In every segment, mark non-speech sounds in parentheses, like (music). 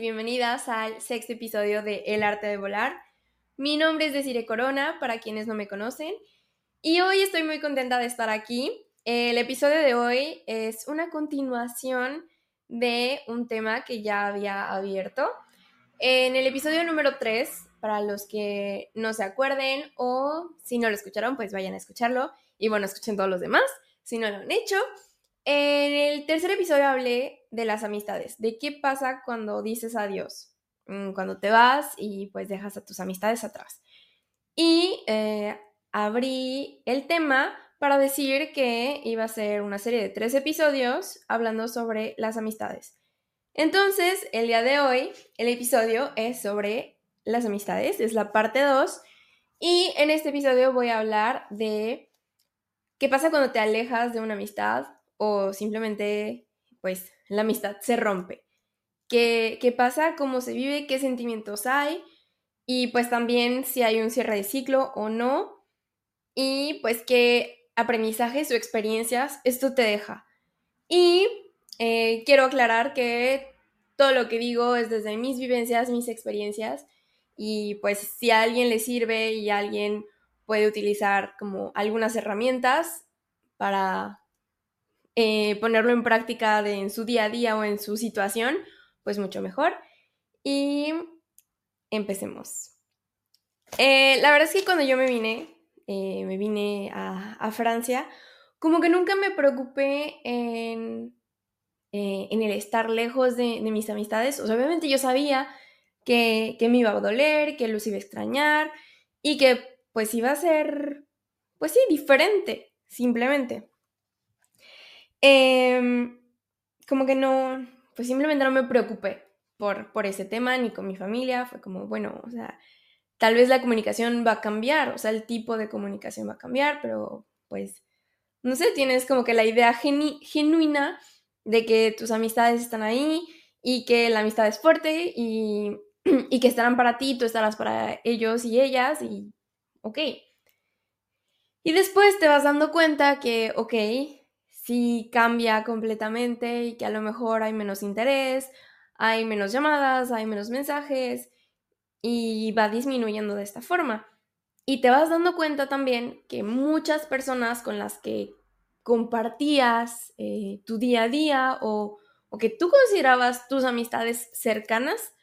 bienvenidas al sexto episodio de El arte de volar. Mi nombre es Desire Corona, para quienes no me conocen, y hoy estoy muy contenta de estar aquí. El episodio de hoy es una continuación de un tema que ya había abierto. En el episodio número 3, para los que no se acuerden o si no lo escucharon, pues vayan a escucharlo. Y bueno, escuchen todos los demás, si no lo han hecho. En el tercer episodio hablé de las amistades, de qué pasa cuando dices adiós, mm, cuando te vas y pues dejas a tus amistades atrás. Y eh, abrí el tema para decir que iba a ser una serie de tres episodios hablando sobre las amistades. Entonces, el día de hoy, el episodio es sobre las amistades, es la parte 2, y en este episodio voy a hablar de qué pasa cuando te alejas de una amistad, o simplemente pues la amistad se rompe. ¿Qué, ¿Qué pasa? ¿Cómo se vive? ¿Qué sentimientos hay? Y pues también si hay un cierre de ciclo o no. Y pues qué aprendizajes o experiencias esto te deja. Y eh, quiero aclarar que todo lo que digo es desde mis vivencias, mis experiencias. Y pues si a alguien le sirve y alguien puede utilizar como algunas herramientas para eh, ponerlo en práctica en su día a día o en su situación, pues mucho mejor. Y empecemos. Eh, la verdad es que cuando yo me vine, eh, me vine a, Francia, como que nunca me preocupé en, en el estar lejos de, mis amistades. O obviamente yo sabía que, que me iba a doler, que los iba a extrañar y que pues iba a ser, pues sí, diferente, simplemente. Em, como que no, pues simplemente no me preocupé por, por ese tema ni con mi familia. Fue como, bueno, o sea, tal vez la comunicación va a cambiar, o sea, el tipo de comunicación va a cambiar, pero pues, no sé, tienes como que la idea genuina de que tus amistades están ahí y que la amistad es fuerte y, (clears throat) y que estarán para ti, tú estarás para ellos y ellas y, ok. Y después te vas dando cuenta que, ok, sí cambia completamente y que a lo mejor hay menos interés, hay menos llamadas, hay menos mensajes y va disminuyendo de esta forma. Y te vas dando cuenta también que muchas personas con las que compartías eh, tu día a día o, o que tú considerabas tus amistades cercanas,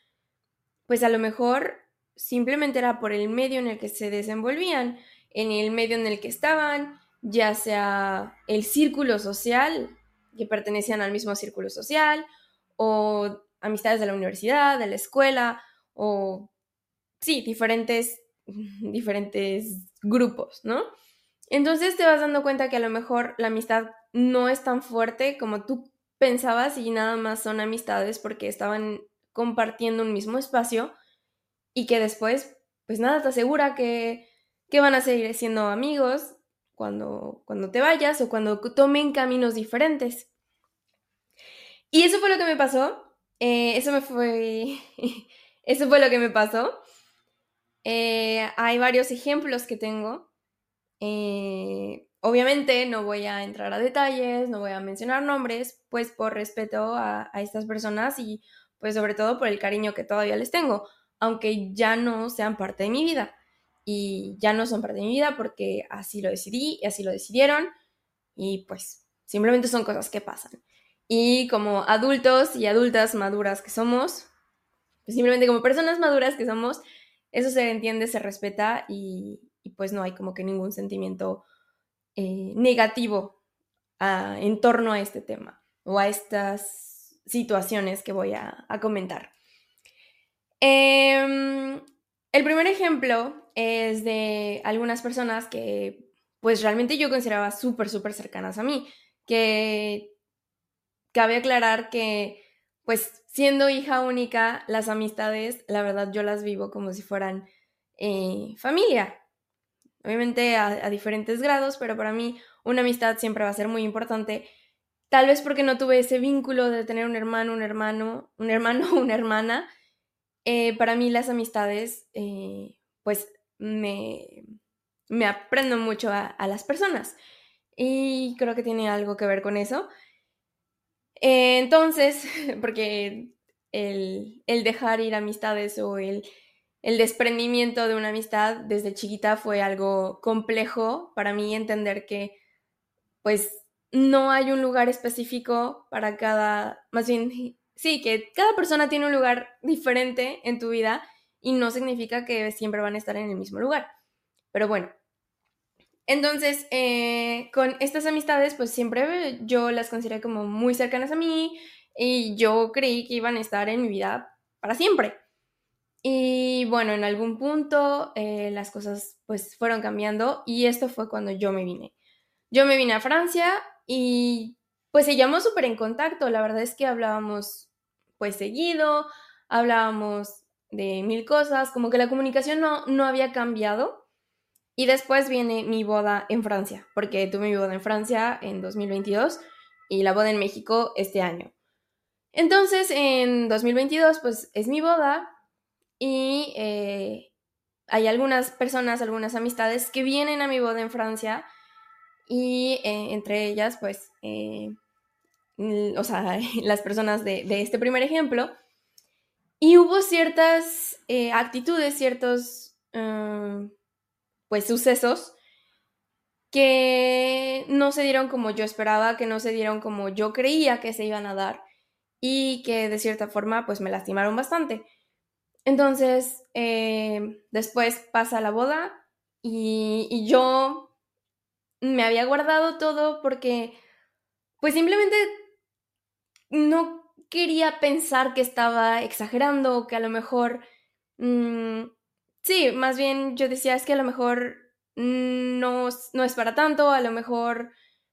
pues a lo mejor simplemente era por el medio en el que se desenvolvían, en el medio en el que estaban, ya sea el círculo social, que pertenecían al mismo círculo social, o amistades de la universidad, de la escuela, o sí, diferentes, (laughs) diferentes grupos, ¿no? Entonces te vas dando cuenta que a lo mejor la amistad no es tan fuerte como tú pensabas y nada más son amistades porque estaban compartiendo un mismo espacio y que después, pues nada, te asegura que, que van a seguir siendo amigos cuando, cuando te vayas o cuando tomen caminos diferentes. Y eso fue lo que me pasó. Eh, eso me fue. (laughs) eso fue lo que me pasó. Eh, hay varios ejemplos que tengo. Eh, obviamente no voy a entrar a detalles, no voy a mencionar nombres, pues por respeto a, a estas personas y pues sobre todo por el cariño que todavía les tengo, aunque ya no sean parte de mi vida y ya no son parte de mi vida porque así lo decidí y así lo decidieron y pues simplemente son cosas que pasan. Y como adultos y adultas maduras que somos, pues simplemente como personas maduras que somos, eso se entiende, se respeta y, pues no hay como que ningún sentimiento eh, negativo ah, en torno a este tema o a estas situaciones que voy a, comentar. Em, el primer ejemplo es de algunas personas que pues realmente yo consideraba súper, súper cercanas a mí, que cabe aclarar que pues siendo hija única, las amistades, la verdad yo las vivo como si fueran eh, familia. Obviamente a, diferentes grados, pero para mí una amistad siempre va a ser muy importante. Tal vez porque no tuve ese vínculo de tener un hermano, un hermano, un hermano, (laughs) una hermana. Eh, para mí las amistades, eh, pues me, me aprendo mucho a, las personas. Y creo que tiene algo que ver con eso. entonces, (laughs) porque el, dejar ir amistades o el, el desprendimiento de una amistad desde chiquita fue algo complejo para mí entender que pues no hay un lugar específico para cada, más bien, sí, que cada persona tiene un lugar diferente en tu vida y no significa que siempre van a estar en el mismo lugar. Pero bueno, entonces, eh, con estas amistades, pues siempre yo las consideré como muy cercanas a mí y yo creí que iban a estar en mi vida para siempre. Y bueno, en algún punto eh, las cosas pues fueron cambiando y esto fue cuando yo me vine. Yo me vine a Francia y pues seguíamos súper en contacto. La verdad es que hablábamos pues seguido, hablábamos de mil cosas, como que la comunicación no, no había cambiado. Y después viene mi boda en Francia, porque tuve mi boda en Francia en 2022 y la boda en México este año. Entonces, en 2022, pues es mi boda y eh, hay algunas personas, algunas amistades que vienen a mi boda en Francia y eh, entre ellas, pues, eh, o sea, (laughs) las personas de, de, este primer ejemplo. Y hubo ciertas actitudes, ciertos pues sucesos que no se dieron como yo esperaba, que no se dieron como yo creía que se iban a dar y que de cierta forma pues me lastimaron bastante. Entonces, eh, después pasa la boda y, y yo me había guardado todo porque pues simplemente no quería pensar que estaba exagerando, que a lo mejor mm, Sí, más bien yo decía, es que a lo mejor no, no es para tanto, a lo mejor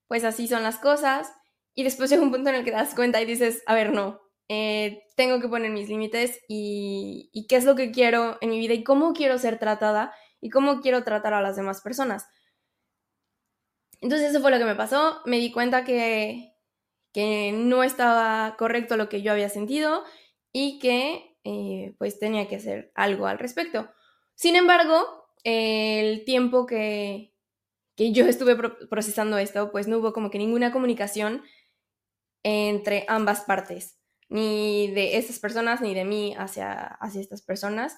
pues así son las cosas. Y después llega un punto en el que te das cuenta y dices, a ver, no, eh, tengo que poner mis límites y, y, qué es lo que quiero en mi vida y cómo quiero ser tratada y cómo quiero tratar a las demás personas. Entonces eso fue lo que me pasó, me di cuenta que, que no estaba correcto lo que yo había sentido y que eh, pues tenía que hacer algo al respecto. Sin embargo, el tiempo que, yo estuve procesando esto, pues no hubo como que ninguna comunicación entre ambas partes, ni de estas personas, ni de mí hacia, hacia estas personas.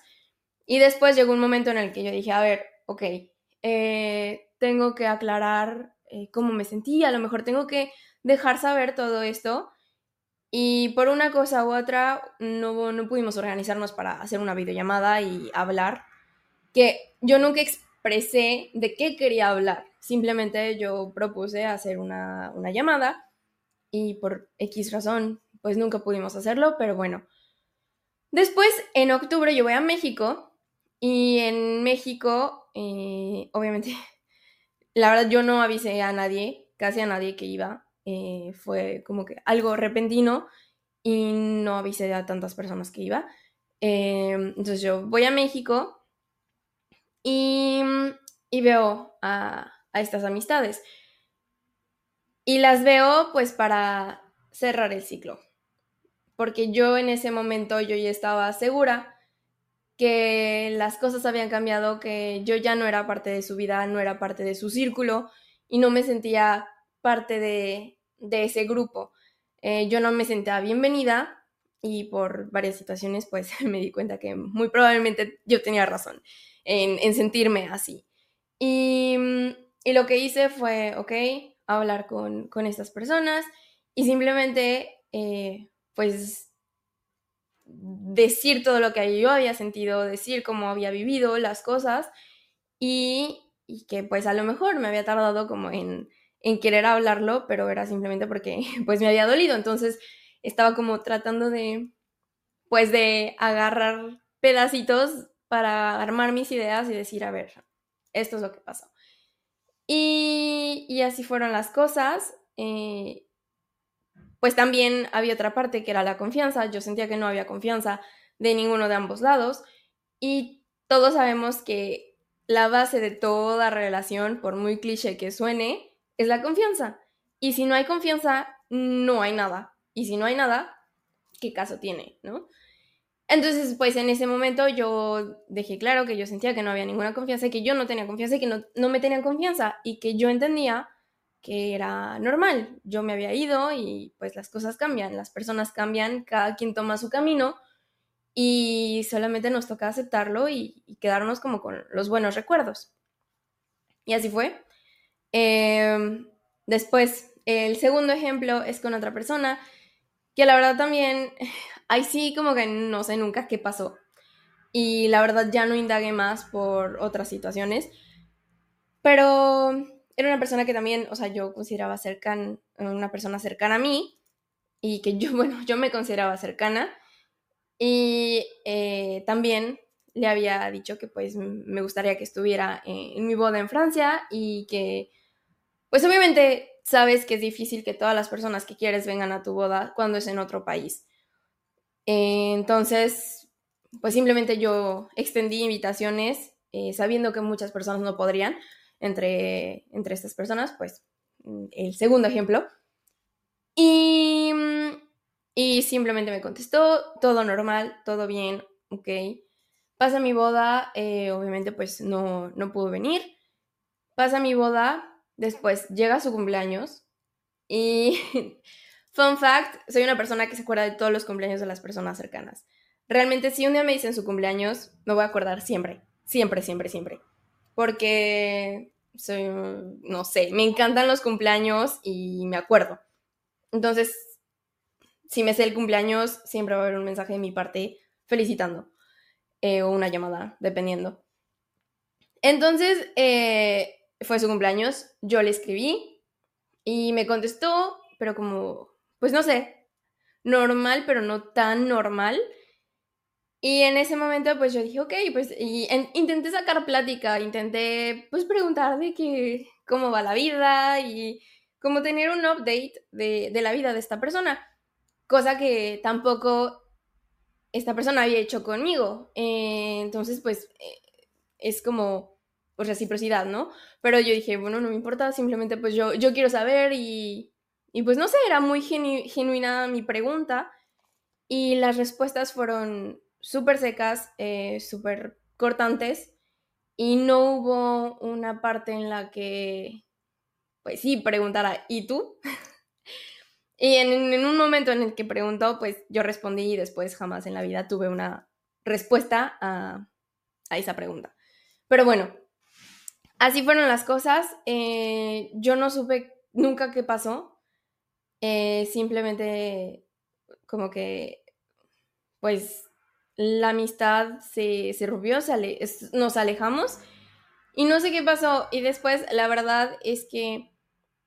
Y después llegó un momento en el que yo dije, a ver, ok, eh, tengo que aclarar eh, cómo me sentía, a lo mejor tengo que dejar saber todo esto. Y por una cosa u otra no, no pudimos organizarnos para hacer una videollamada y hablar que yo nunca expresé de qué quería hablar. Simplemente yo propuse hacer una, llamada y por X razón, pues nunca pudimos hacerlo, pero bueno. Después, en octubre, yo voy a México y en México, eh, obviamente, (laughs) la verdad yo no avisé a nadie, casi a nadie que iba. Eh, fue como que algo repentino y no avisé a tantas personas que iba. Eh, entonces yo voy a México y, veo a, estas amistades. Y las veo pues para cerrar el ciclo. Porque yo en ese momento yo ya estaba segura que las cosas habían cambiado, que yo ya no era parte de su vida, no era parte de su círculo y no me sentía parte de, ese grupo. Eh, yo no me sentía bienvenida y por varias situaciones pues (laughs) me di cuenta que muy probablemente yo tenía razón en, sentirme así. Y, lo que hice fue, ok, hablar con, estas personas y simplemente, eh, pues, decir todo lo que yo había sentido, decir cómo había vivido las cosas y, que pues a lo mejor me había tardado como en, en querer hablarlo, pero era simplemente porque (laughs) pues me había dolido, entonces estaba como tratando de pues de agarrar pedacitos para armar mis ideas y decir, a ver, esto es lo que pasó. Y, así fueron las cosas. Eh, pues también había otra parte que era la confianza. Yo sentía que no había confianza de ninguno de ambos lados. Y todos sabemos que la base de toda relación, por muy cliché que suene, es la confianza. Y si no hay confianza, no hay nada. Y si no hay nada, ¿qué caso tiene? ¿No? Entonces, pues en ese momento yo dejé claro que yo sentía que no había ninguna confianza que yo no tenía confianza y que no, me tenían confianza y que yo entendía que era normal. Yo me había ido y pues las cosas cambian, las personas cambian, cada quien toma su camino y solamente nos toca aceptarlo y, quedarnos como con los buenos recuerdos. Y así fue. Em, después, el segundo ejemplo es con otra persona que la verdad también, ahí sí como que no sé nunca qué pasó. Y la verdad ya no indagué más por otras situaciones. Pero era una persona que también, o sea, yo consideraba cercana, una persona cercana a mí y que yo, (laughs) bueno, yo me consideraba cercana. Y eh, también le había dicho que pues me gustaría que estuviera en mi boda en Francia y que pues obviamente sabes que es difícil que todas las personas que quieres vengan a tu boda cuando es en otro país. entonces, pues simplemente yo extendí invitaciones eh, sabiendo que muchas personas no podrían. Entre, entre estas personas, pues el segundo ejemplo. Y, y simplemente me contestó, todo normal, todo bien, ok. Pasa mi boda, eh, obviamente pues no, no pudo venir. Pasa mi boda, Después llega su cumpleaños y, (laughs) fun fact, soy una persona que se acuerda de todos los cumpleaños de las personas cercanas. Realmente si un día me dicen su cumpleaños, me voy a acordar siempre, siempre, siempre, siempre. Porque soy, no sé, me encantan los cumpleaños y me acuerdo. Entonces, si me sé el cumpleaños, siempre va a haber un mensaje de mi parte felicitando. Eh, o una llamada, dependiendo. Entonces, eh, fue su cumpleaños, yo le escribí y me contestó, pero como, pues no sé, normal, pero no tan normal. Y en ese momento, pues yo dije, ok, pues, y intenté sacar plática, intenté, pues, preguntar de que, cómo va la vida y cómo tener un update de, la vida de esta persona, cosa que tampoco esta persona había hecho conmigo. Eh, entonces, pues, eh, es como, pues reciprocidad, ¿no? Pero yo dije, bueno, no me importa, simplemente pues yo, yo quiero saber y, y pues no sé, era muy genuina mi pregunta y las respuestas fueron súper secas, eh, súper cortantes y no hubo una parte en la que, pues sí, preguntara, ¿y tú? (laughs) y en, en, un momento en el que preguntó, pues yo respondí y después jamás en la vida tuve una respuesta a, a esa pregunta. Pero bueno, así fueron las cosas. Eh, yo no supe nunca qué pasó. Eh, simplemente como que, pues, la amistad se, se rompió, nos alejamos y no sé qué pasó. Y después, la verdad es que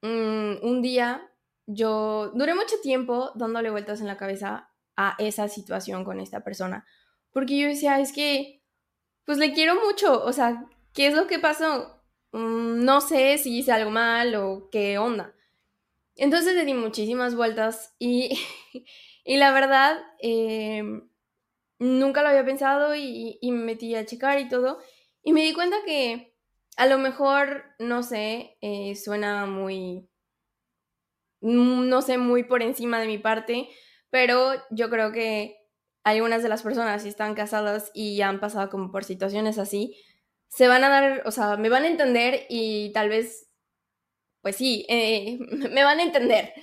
mm, un día yo duré mucho tiempo dándole vueltas en la cabeza a esa situación con esta persona. Porque yo decía, es que, pues le quiero mucho. O sea, ¿qué es lo que pasó? Mm, no sé si hice algo mal o qué onda. Entonces le di muchísimas vueltas y, (laughs) y la verdad em, nunca lo había pensado y, me metí a checar y todo y me di cuenta que a lo mejor, no sé, eh, suena muy, mm, no sé, muy por encima de mi parte, pero yo creo que algunas de las personas están casadas y han pasado como por situaciones así, se van a dar, o sea, me van a entender y tal vez, pues sí, eh, (laughs) me van a entender.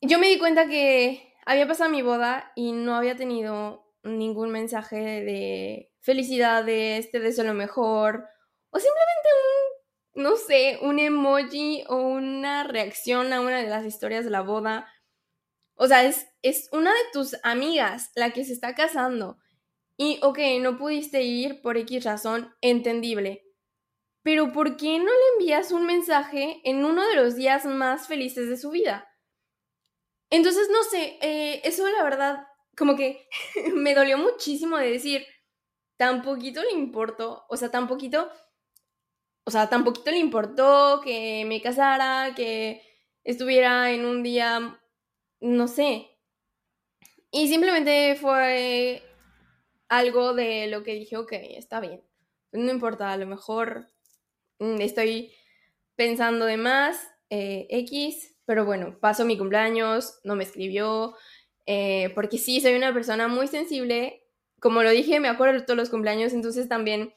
Yo me di cuenta que había pasado mi boda y no había tenido ningún mensaje de felicidades, te deseo lo mejor, o simplemente un, no sé, un emoji o una reacción a una de las historias de la boda. O sea, es, es una de tus amigas la que se está casando y, ok, no pudiste ir por X razón, entendible. Pero ¿por qué no le envías un mensaje en uno de los días más felices de su vida? Entonces, no sé, eh, eso la verdad, como que (laughs) me dolió muchísimo de decir, tan poquito le importó, o sea, tan poquito, o sea, tan poquito le importó que me casara, que estuviera en un día, no sé. Y simplemente fue algo de lo que dije, ok, está bien. No importa, a lo mejor mm, estoy pensando de más, eh, X, pero bueno, pasó mi cumpleaños, no me escribió, eh, porque sí, soy una persona muy sensible. Como lo dije, me acuerdo de todos los cumpleaños, entonces también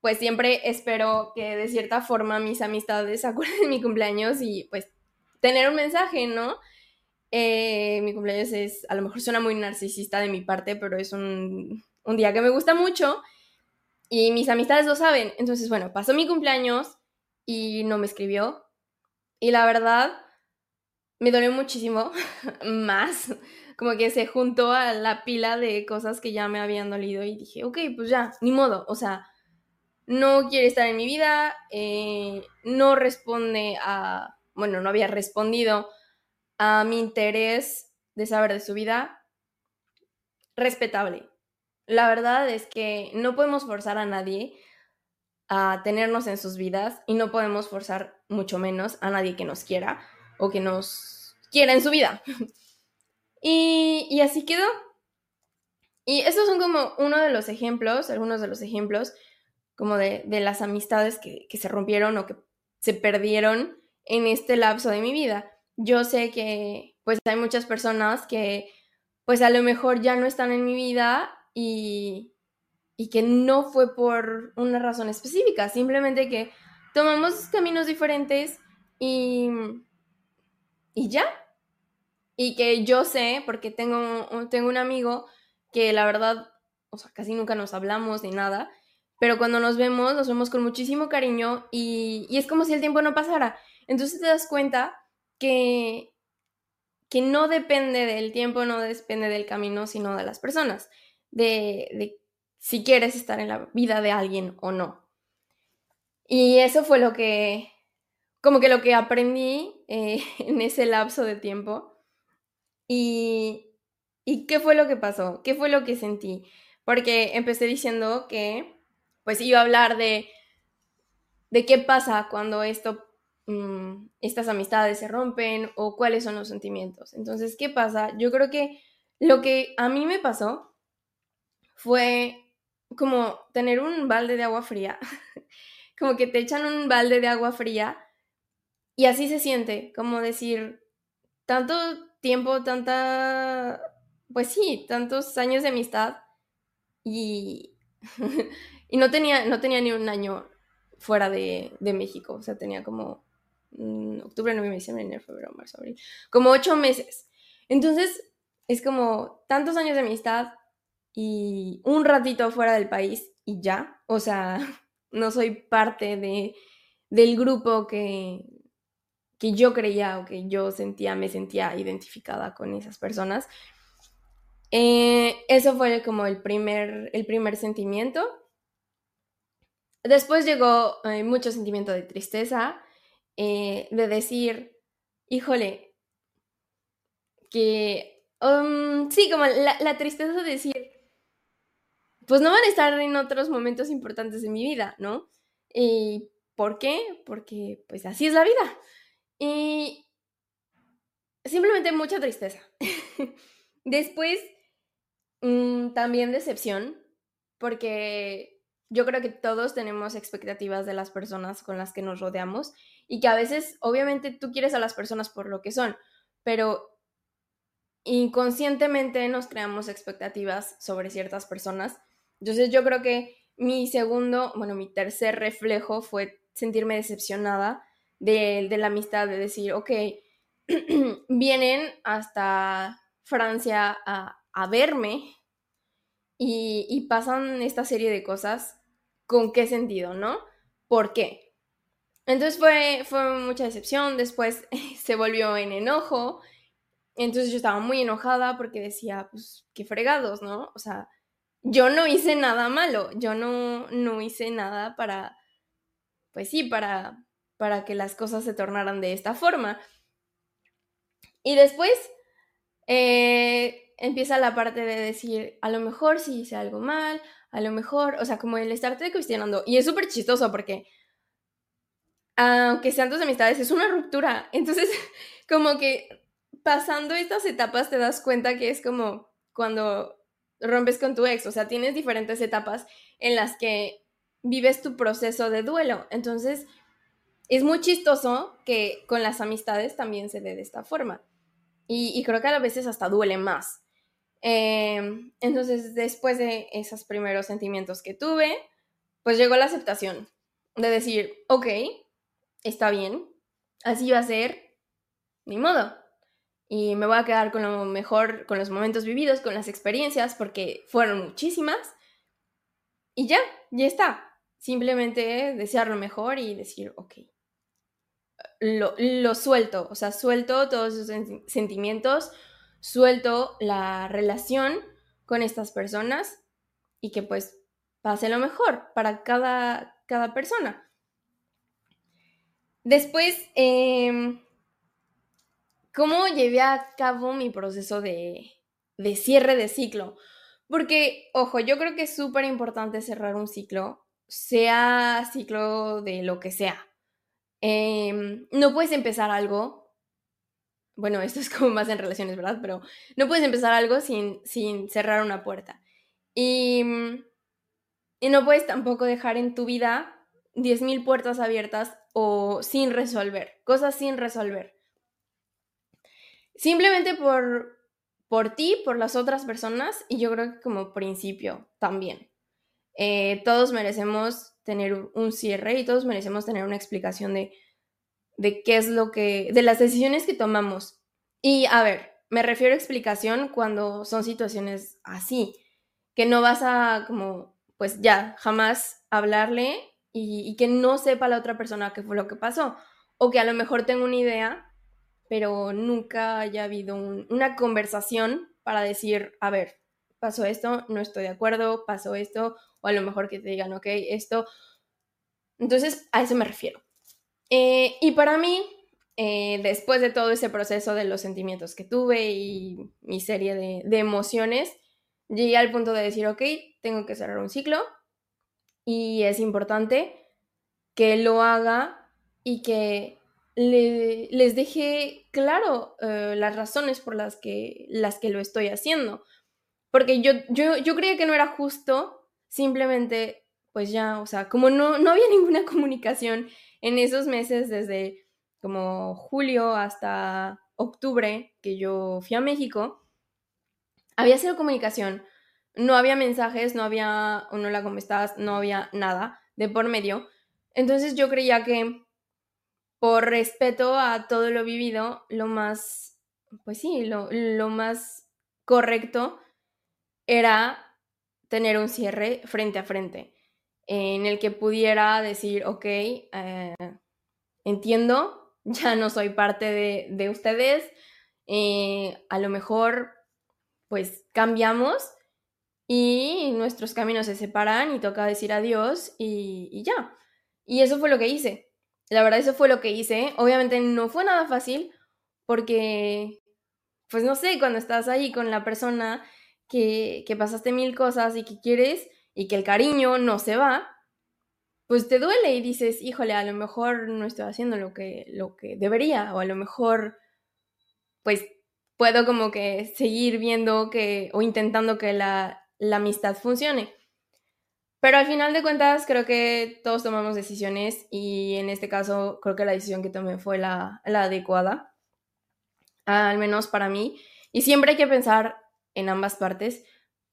pues siempre espero que de cierta forma mis amistades acuerden de mi cumpleaños y pues tener un mensaje, ¿no? Eh, mi cumpleaños es, a lo mejor suena muy narcisista de mi parte, pero es un, un día que me gusta mucho y mis amistades lo saben. Entonces, bueno, pasó mi cumpleaños y no me escribió. Y la verdad, me dolió muchísimo (laughs) más. Como que se juntó a la pila de cosas que ya me habían dolido y dije, ok, pues ya, ni modo. O sea, no quiere estar en mi vida, eh, no responde a, bueno, no había respondido a mi interés de saber de su vida. Respetable. La verdad es que no podemos forzar a nadie a tenernos en sus vidas y no podemos forzar mucho menos a nadie que nos quiera o que nos quiera en su vida. (laughs) y, así quedó. Y estos son como uno de los ejemplos, algunos de los ejemplos como de, las amistades que, que, se rompieron o que se perdieron en este lapso de mi vida. Yo sé que pues hay muchas personas que pues a lo mejor ya no están en mi vida y, y que no fue por una razón específica, simplemente que tomamos caminos diferentes y, y ya. Y que yo sé, porque tengo, tengo un amigo que la verdad, o sea, casi nunca nos hablamos ni nada, pero cuando nos vemos, nos vemos con muchísimo cariño y, y es como si el tiempo no pasara. Entonces te das cuenta que, que no depende del tiempo, no depende del camino, sino de las personas, de, de si quieres estar en la vida de alguien o no. Y eso fue lo que, como que lo que aprendí eh, (laughs) en ese lapso de tiempo. Y, ¿Y qué fue lo que pasó? ¿Qué fue lo que sentí? Porque empecé diciendo que, pues iba a hablar de, de qué pasa cuando esto, mm, estas amistades se rompen o cuáles son los sentimientos. Entonces, ¿qué pasa? Yo creo que lo que a mí me pasó fue como tener un balde de agua fría, (laughs) como que te echan un balde de agua fría y así se siente, como decir, tanto tiempo, tanta, pues sí, tantos años de amistad y, (laughs) y no, tenía, no tenía ni un año fuera de, de México, o sea, tenía como mm, octubre, noviembre, diciembre, enero, febrero, marzo, abril, como ocho meses. Entonces, es como tantos años de amistad y un ratito fuera del país y ya. O sea, (laughs) no soy parte de, del grupo que, que yo creía o que yo sentía, me sentía identificada con esas personas. Eh, eso fue como el primer, el primer sentimiento. Después llegó eh, mucho sentimiento de tristeza, eh, de decir, híjole, que, um, sí, como la, la tristeza de decir, pues no van a estar en otros momentos importantes de mi vida, ¿no? ¿Y por qué? Porque pues así es la vida. Y simplemente mucha tristeza. (laughs) Después, mm, también decepción, porque yo creo que todos tenemos expectativas de las personas con las que nos rodeamos y que a veces, obviamente, tú quieres a las personas por lo que son, pero inconscientemente nos creamos expectativas sobre ciertas personas entonces yo creo que mi segundo, bueno, mi tercer reflejo fue sentirme decepcionada de, la amistad, de decir, ok, (clears throat) vienen hasta Francia a, verme y, y, pasan esta serie de cosas, ¿con qué sentido, no? ¿Por qué? Entonces fue, fue mucha decepción, después (laughs) se volvió en enojo, entonces yo estaba muy enojada porque decía, pues, qué fregados, ¿no? O sea, yo no hice nada malo, yo no, no hice nada para, pues sí, para, para que las cosas se tornaran de esta forma. Y después eh, empieza la parte de decir, a lo mejor sí hice algo mal, a lo mejor, o sea, como el estarte cuestionando. Y es súper chistoso porque, aunque sean tus amistades, es una ruptura. Entonces, (laughs) como que pasando estas etapas te das cuenta que es como cuando rompes con tu ex, o sea, tienes diferentes etapas en las que vives tu proceso de duelo. Entonces, es muy chistoso que con las amistades también se dé de esta forma. Y, creo que a veces hasta duele más. Em, entonces, después de esos primeros sentimientos que tuve, pues llegó la aceptación de decir, ok, está bien, así va a ser, ni modo. Y me voy a quedar con lo mejor, con los momentos vividos, con las experiencias, porque fueron muchísimas. Y ya, ya está. Simplemente desear lo mejor y decir, ok, lo, lo suelto, o sea, suelto todos esos sentimientos, suelto la relación con estas personas y que pues pase lo mejor para cada, cada persona. Después, em, ¿cómo llevé a cabo mi proceso de, de cierre de ciclo? Porque, ojo, yo creo que es súper importante cerrar un ciclo, sea ciclo de lo que sea. Em, no puedes empezar algo, bueno, esto es como más en relaciones, ¿verdad? Pero no puedes empezar algo sin, sin cerrar una puerta. Y, y no puedes tampoco dejar en tu vida 10.000 puertas abiertas o sin resolver, cosas sin resolver. Simplemente por, por ti, por las otras personas y yo creo que como principio también. Eh, todos merecemos tener un cierre y todos merecemos tener una explicación de, de qué es lo que, de las decisiones que tomamos. Y a ver, me refiero a explicación cuando son situaciones así, que no vas a como, pues ya, jamás hablarle y, que no sepa la otra persona qué fue lo que pasó. O que a lo mejor tenga una idea, pero nunca haya habido una conversación para decir, a ver, pasó esto, no estoy de acuerdo, pasó esto, o a lo mejor que te digan, ok, esto. Entonces, a eso me refiero. Eh, y para mí, eh, después de todo ese proceso de los sentimientos que tuve y mi serie de, de emociones, llegué al punto de decir, ok, tengo que cerrar un ciclo y es importante que lo haga y que les deje claro eh, las razones por las que, las que lo estoy haciendo. Porque yo, yo, yo creía que no era justo, simplemente, pues ya, o sea, como no, no había (laughs) ninguna comunicación en esos meses, desde como julio hasta octubre, que yo fui a México, había cero comunicación, no había mensajes, no había hola, ¿cómo estás? No había nada de por medio. Entonces yo creía que por respeto a todo lo vivido, lo más, pues sí, lo, más correcto era tener un cierre frente a frente, en el que pudiera decir, ok, eh, entiendo, (laughs) ya no soy parte de, de ustedes, eh, a lo mejor pues cambiamos y nuestros caminos se separan y toca decir adiós y ya. Y eso fue lo que hice. La verdad, eso fue lo que hice. Obviamente no fue nada fácil porque, pues no sé, cuando estás ahí con la persona que, que pasaste mil cosas y que quieres y que el cariño no se va, pues te duele y dices, híjole, a lo mejor no estoy haciendo lo que, lo que debería o a lo mejor, pues puedo como que seguir viendo que o intentando que la, la amistad funcione. Pero al final de cuentas creo que todos tomamos decisiones y en este caso creo que la decisión que tomé fue la, adecuada, al menos para mí. Y siempre hay que pensar en ambas partes,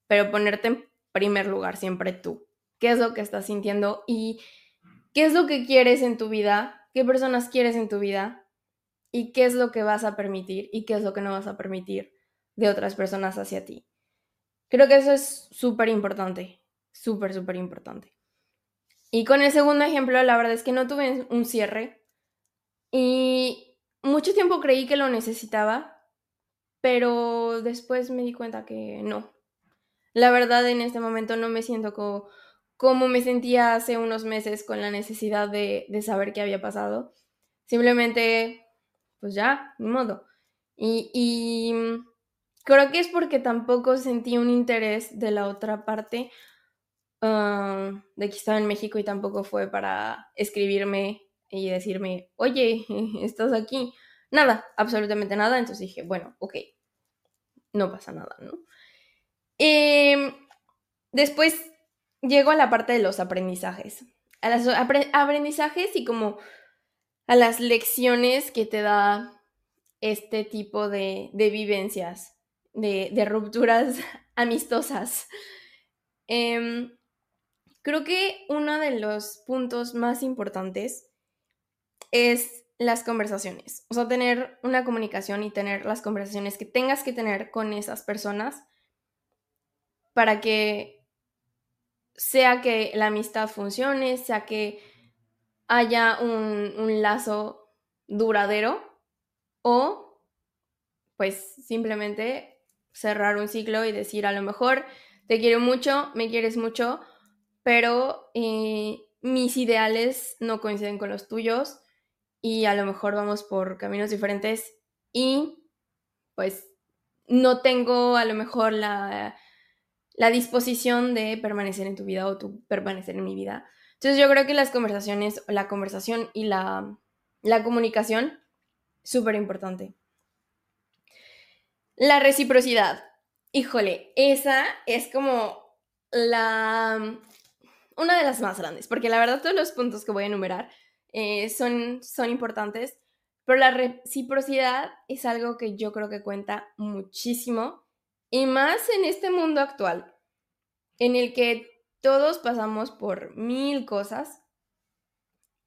pero ponerte en primer lugar siempre tú. ¿Qué es lo que estás sintiendo y qué es lo que quieres en tu vida? ¿Qué personas quieres en tu vida? ¿Y qué es lo que vas a permitir y qué es lo que no vas a permitir de otras personas hacia ti? Creo que eso es súper importante, súper, súper importante. Y con el segundo ejemplo, la verdad es que no tuve un cierre y mucho tiempo creí que lo necesitaba, pero después me di cuenta que no. La verdad en este momento no me siento como, me sentía hace unos meses con la necesidad de, de saber qué había pasado. Simplemente, pues ya, ni modo. Y Creo que es porque tampoco sentí un interés de la otra parte ah, de que estaba en México y tampoco fue para escribirme y decirme, oye, (laughs) estás aquí. Nada, absolutamente nada. Entonces dije, bueno, ok, no pasa nada, ¿no? Em, después llego a la parte de los aprendizajes. A los aprendizajes y como a las lecciones que te da este tipo de, de vivencias de, rupturas (laughs) amistosas. Em, Creo que uno de los puntos más importantes es las conversaciones. O sea, tener una comunicación y tener las conversaciones que tengas que tener con esas personas para que sea que la amistad funcione, sea que haya un, un lazo duradero o pues simplemente cerrar un ciclo y decir a lo mejor te quiero mucho, me quieres mucho, pero eh, mis ideales no coinciden con los tuyos y a lo mejor vamos por caminos diferentes y pues no tengo a lo mejor la, la disposición de permanecer en tu vida o tú permanecer en mi vida. Entonces yo creo que las conversaciones, la conversación y la, la comunicación, súper importante. La reciprocidad. Híjole, esa es como la una de las más grandes, porque la verdad todos los puntos que voy a enumerar eh, son, son importantes, pero la reciprocidad es algo que yo creo que cuenta muchísimo, y más en este mundo actual, en el que todos pasamos por mil cosas.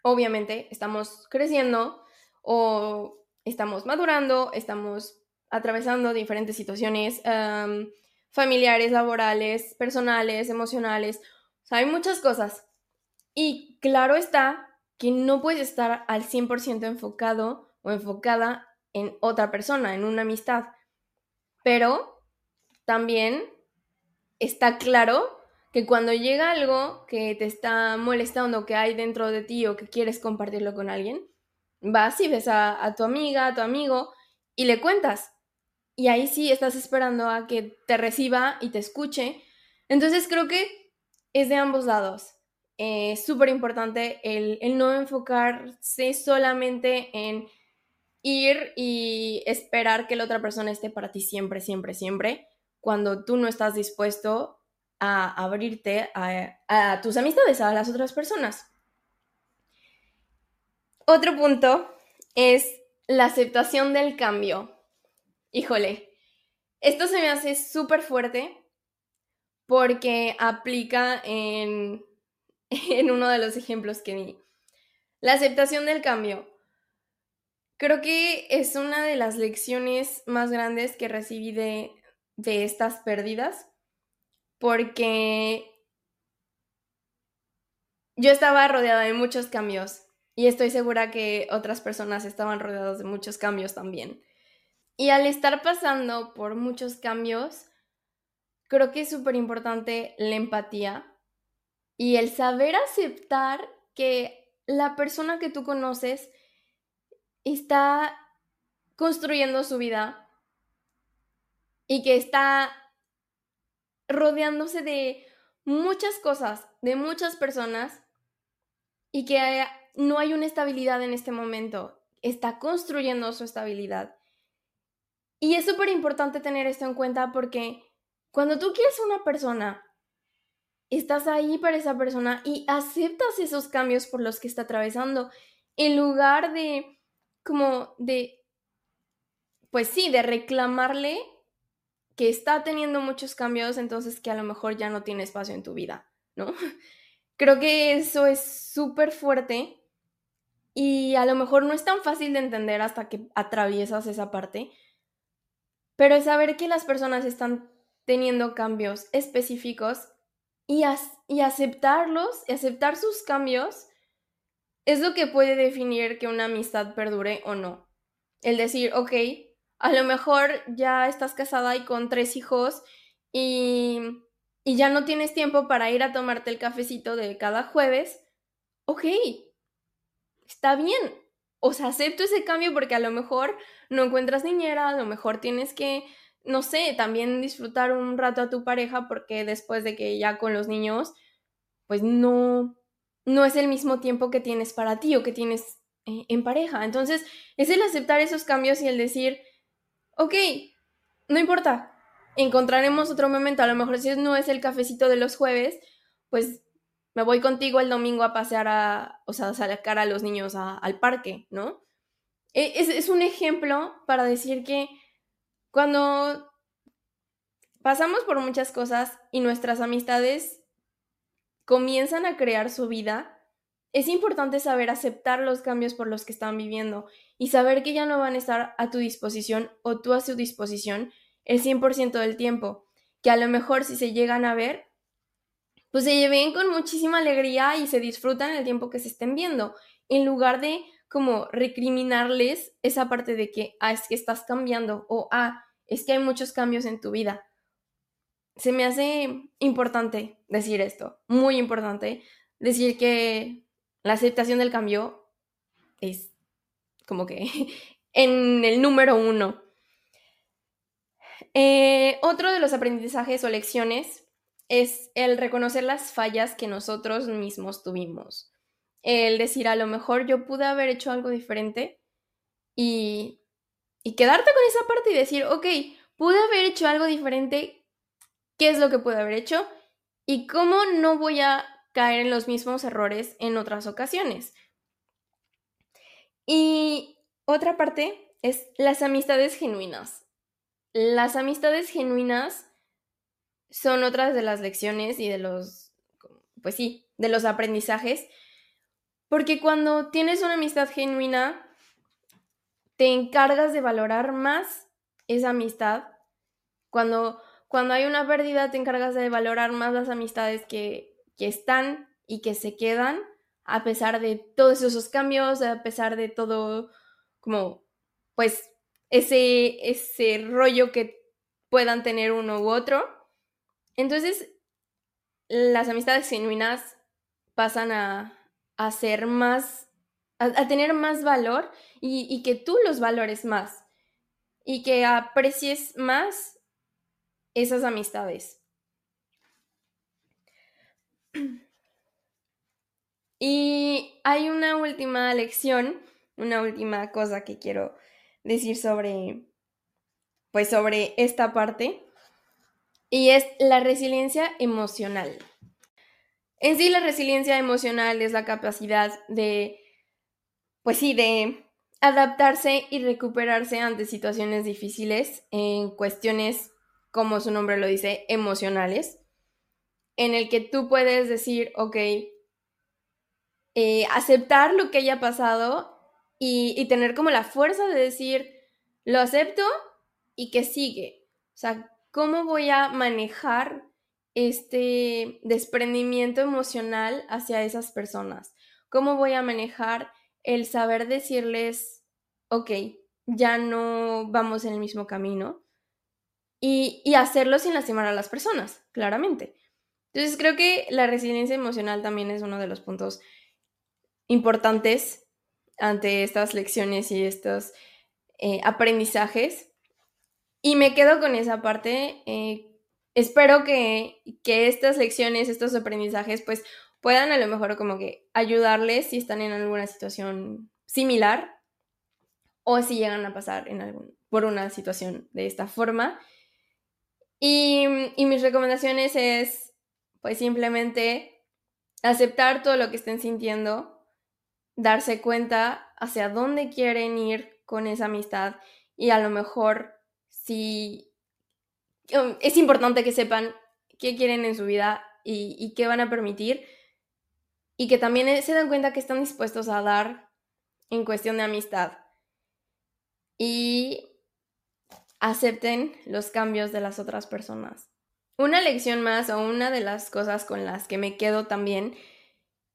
Obviamente estamos creciendo o estamos madurando, estamos atravesando diferentes situaciones familiares, laborales, personales, emocionales hay muchas cosas. Y claro está que no puedes estar al 100% enfocado o enfocada en otra persona, en una amistad. Pero también está claro que cuando llega algo que te está molestando, que hay dentro de ti o que quieres compartirlo con alguien, vas y ves a, a tu amiga, a tu amigo y le cuentas. Y ahí sí estás esperando a que te reciba y te escuche. Entonces creo que es de ambos lados. Es súper importante el, no enfocarse solamente en ir y esperar que la otra persona esté para ti siempre, siempre, siempre, cuando tú no estás dispuesto a abrirte a, a tus amistades, a las otras personas. Otro punto es la aceptación del cambio. Híjole, esto se me hace súper fuerte porque aplica en, (laughs) en uno de los ejemplos que di. La aceptación del cambio. Creo que es una de las lecciones más grandes que recibí de, de estas pérdidas, porque yo estaba rodeada de muchos cambios y estoy segura que otras personas estaban rodeadas de muchos cambios también. Y al estar pasando por muchos cambios, creo que es súper importante la empatía y el saber aceptar que la persona que tú conoces está construyendo su vida y que está rodeándose de muchas cosas, de muchas personas y que no hay una estabilidad en este momento. Está construyendo su estabilidad. Y es súper importante tener esto en cuenta porque cuando tú quieres una persona, estás ahí para esa persona y aceptas esos cambios por los que está atravesando, en lugar de, como, de, pues sí, de reclamarle que está teniendo muchos cambios, entonces que a lo mejor ya no tiene espacio en tu vida, ¿no? (laughs) Creo que eso es súper fuerte y a lo mejor no es tan fácil de entender hasta que atraviesas esa parte, pero saber que las personas están teniendo cambios específicos y, aceptarlos, y aceptar sus cambios, es lo que puede definir que una amistad perdure o no. El decir, ok, a lo mejor ya estás casada y con tres hijos y, y ya no tienes tiempo para ir a tomarte el cafecito de cada jueves, ok, está bien. O sea, acepto ese cambio porque a lo mejor no encuentras niñera, a lo mejor tienes que no sé, también disfrutar un rato a tu pareja porque después de que ya con los niños, pues no, no es el mismo tiempo que tienes para ti o que tienes eh, en pareja. Entonces, es el aceptar esos cambios y el decir, ok, no importa, encontraremos otro momento, a lo mejor si no es el cafecito de los jueves, pues me voy contigo el domingo a pasear a, o sea, a sacar a los niños al parque, ¿no? E, es, es un ejemplo para decir que cuando pasamos por muchas cosas y nuestras amistades comienzan a crear su vida, es importante saber aceptar los cambios por los que están viviendo y saber que ya no van a estar a tu disposición o tú a su disposición el 100% del tiempo, que a lo mejor si se llegan a ver, pues se lleven con muchísima alegría y se disfrutan el tiempo que se estén viendo, en lugar de como recriminarles esa parte de que, ah, es que estás cambiando o, ah, es que hay muchos cambios en tu vida se me hace importante decir esto, muy importante, decir que la aceptación del cambio es como que (laughs) en el número uno. Eh, otro de los aprendizajes o lecciones es el reconocer las fallas que nosotros mismos tuvimos. El decir, a lo mejor yo pude haber hecho algo diferente y, y quedarte con esa parte y decir, ok, pude haber hecho algo diferente qué es lo que pude haber hecho y cómo no voy a caer en los mismos errores en otras ocasiones. Y otra parte es las amistades genuinas. Las amistades genuinas son otras de las lecciones y de los, pues sí, de los aprendizajes, porque cuando tienes una amistad genuina, te encargas de valorar más esa amistad. Cuando cuando hay una pérdida, te encargas de valorar más las amistades que, están y que se quedan, a pesar de todos esos cambios, a pesar de todo, como, pues, ese, ese rollo que puedan tener uno u otro. Entonces, las amistades genuinas pasan a, ser más, a, tener más valor y, y, que tú los valores más y que aprecies más esas amistades. (clears throat) Y hay una última lección, una última cosa que quiero decir sobre, pues sobre esta parte, y es la resiliencia emocional. En sí, la resiliencia emocional es la capacidad de, pues sí, de adaptarse y recuperarse ante situaciones difíciles en cuestiones como su nombre lo dice, emocionales, en el que tú puedes decir, ok, eh, aceptar lo que haya pasado y, y tener como la fuerza de decir, lo acepto y que sigue. O sea, ¿cómo voy a manejar este desprendimiento emocional hacia esas personas? ¿Cómo voy a manejar el saber decirles, ok, ya no vamos en el mismo camino? y, hacerlo sin lastimar a las personas, claramente. Entonces creo que la resiliencia emocional también es uno de los puntos importantes ante estas lecciones y estos eh, aprendizajes. Y me quedo con esa parte. Eh, espero que, que, estas lecciones, estos aprendizajes, pues puedan a lo mejor como que ayudarles si están en alguna situación similar o si llegan a pasar en algún, por una situación de esta forma. Y, mis recomendaciones es, pues simplemente aceptar todo lo que estén sintiendo, darse cuenta hacia dónde quieren ir con esa amistad y a lo mejor si es importante que sepan qué quieren en su vida y, qué van a permitir y que también se dan cuenta que están dispuestos a dar en cuestión de amistad. Y acepten los cambios de las otras personas. Una lección más o una de las cosas con las que me quedo también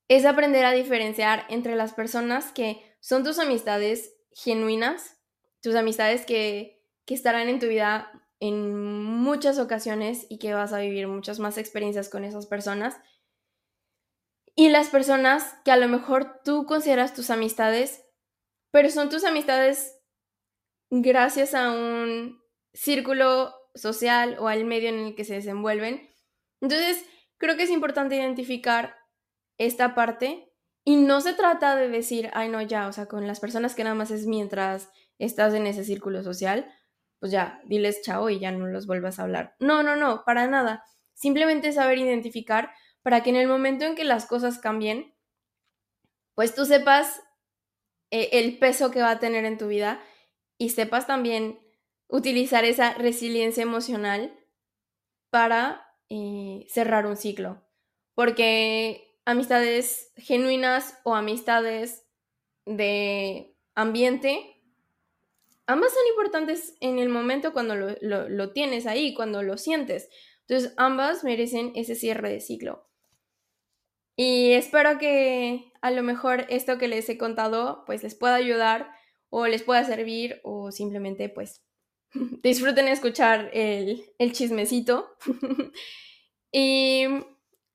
es aprender a diferenciar entre las personas que son tus amistades genuinas, tus amistades que, estarán en tu vida en muchas ocasiones y que vas a vivir muchas más experiencias con esas personas. Y las personas que a lo mejor tú consideras tus amistades, pero son tus amistades gracias a un círculo social o al medio en el que se desenvuelven. Entonces, creo que es importante identificar esta parte y no se trata de decir, ay, no, ya, o sea, con las personas que nada más es mientras estás en ese círculo social, pues ya, diles chao y ya no los vuelvas a hablar. No, no, no, para nada. Simplemente saber identificar para que en el momento en que las cosas cambien, pues tú sepas eh, el peso que va a tener en tu vida y sepas también utilizar esa resiliencia emocional para eh, cerrar un ciclo. porque amistades genuinas o amistades de ambiente, ambas son importantes en el momento cuando lo, lo tienes ahí, cuando lo sientes. Entonces, ambas merecen ese cierre de ciclo. Y espero que a lo mejor esto que les he contado pues les pueda ayudar o les pueda servir o simplemente pues (laughs) disfruten escuchar el, chismecito. (laughs) y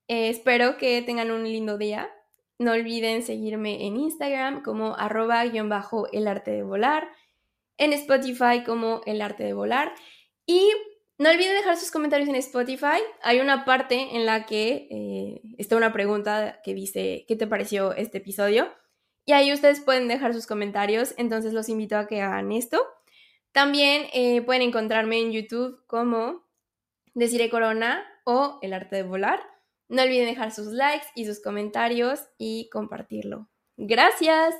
eh, espero que tengan un lindo día. No olviden seguirme en Instagram como arroba guion bajo el arte de volar, en Spotify como el arte de volar y no olviden dejar sus comentarios en Spotify. Hay una parte en la que eh, está una pregunta que dice, ¿qué te pareció este episodio? Y ahí ustedes pueden dejar sus comentarios, entonces los invito a que hagan esto. También eh, pueden encontrarme en YouTube como Deciré Corona o El Arte de Volar. No olviden dejar sus likes y sus comentarios y compartirlo. Gracias.